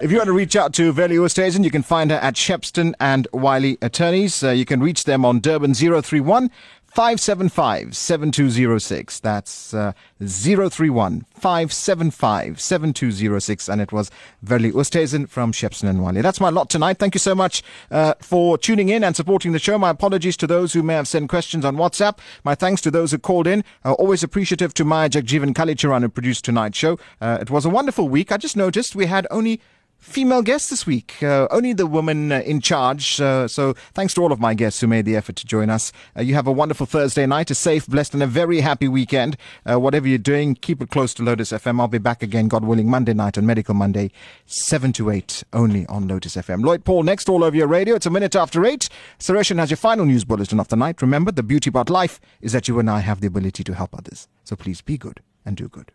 If you want to reach out to Verlie Oosthuizen, you can find her at Shepstone and Wylie Attorneys. Uh, you can reach them on Durban 031 575 7206. That's uh, 031 575 7206. And it was Verlie Oosthuizen from Shepstone and Wylie. That's my lot tonight. Thank you so much uh, for tuning in and supporting the show. My apologies to those who may have sent questions on WhatsApp. My thanks to those who called in. Uh, always appreciative to Maya Jagjeevan Kalicharan who produced tonight's show. Uh, it was a wonderful week. I just noticed we had only female guests this week. Uh, only the woman uh, in charge. Uh, so thanks to all of my guests who made the effort to join us. Uh, you have a wonderful Thursday night, a safe, blessed, and a very happy weekend. Uh, whatever you're doing, keep it close to Lotus FM. I'll be back again, God willing, Monday night on Medical Monday, 7 to 8, only on Lotus FM. Lloyd Paul next all over your radio. It's a minute after 8. Sureshan has your final news bulletin of the night. Remember, the beauty about life is that you and I have the ability to help others. So please be good and do good.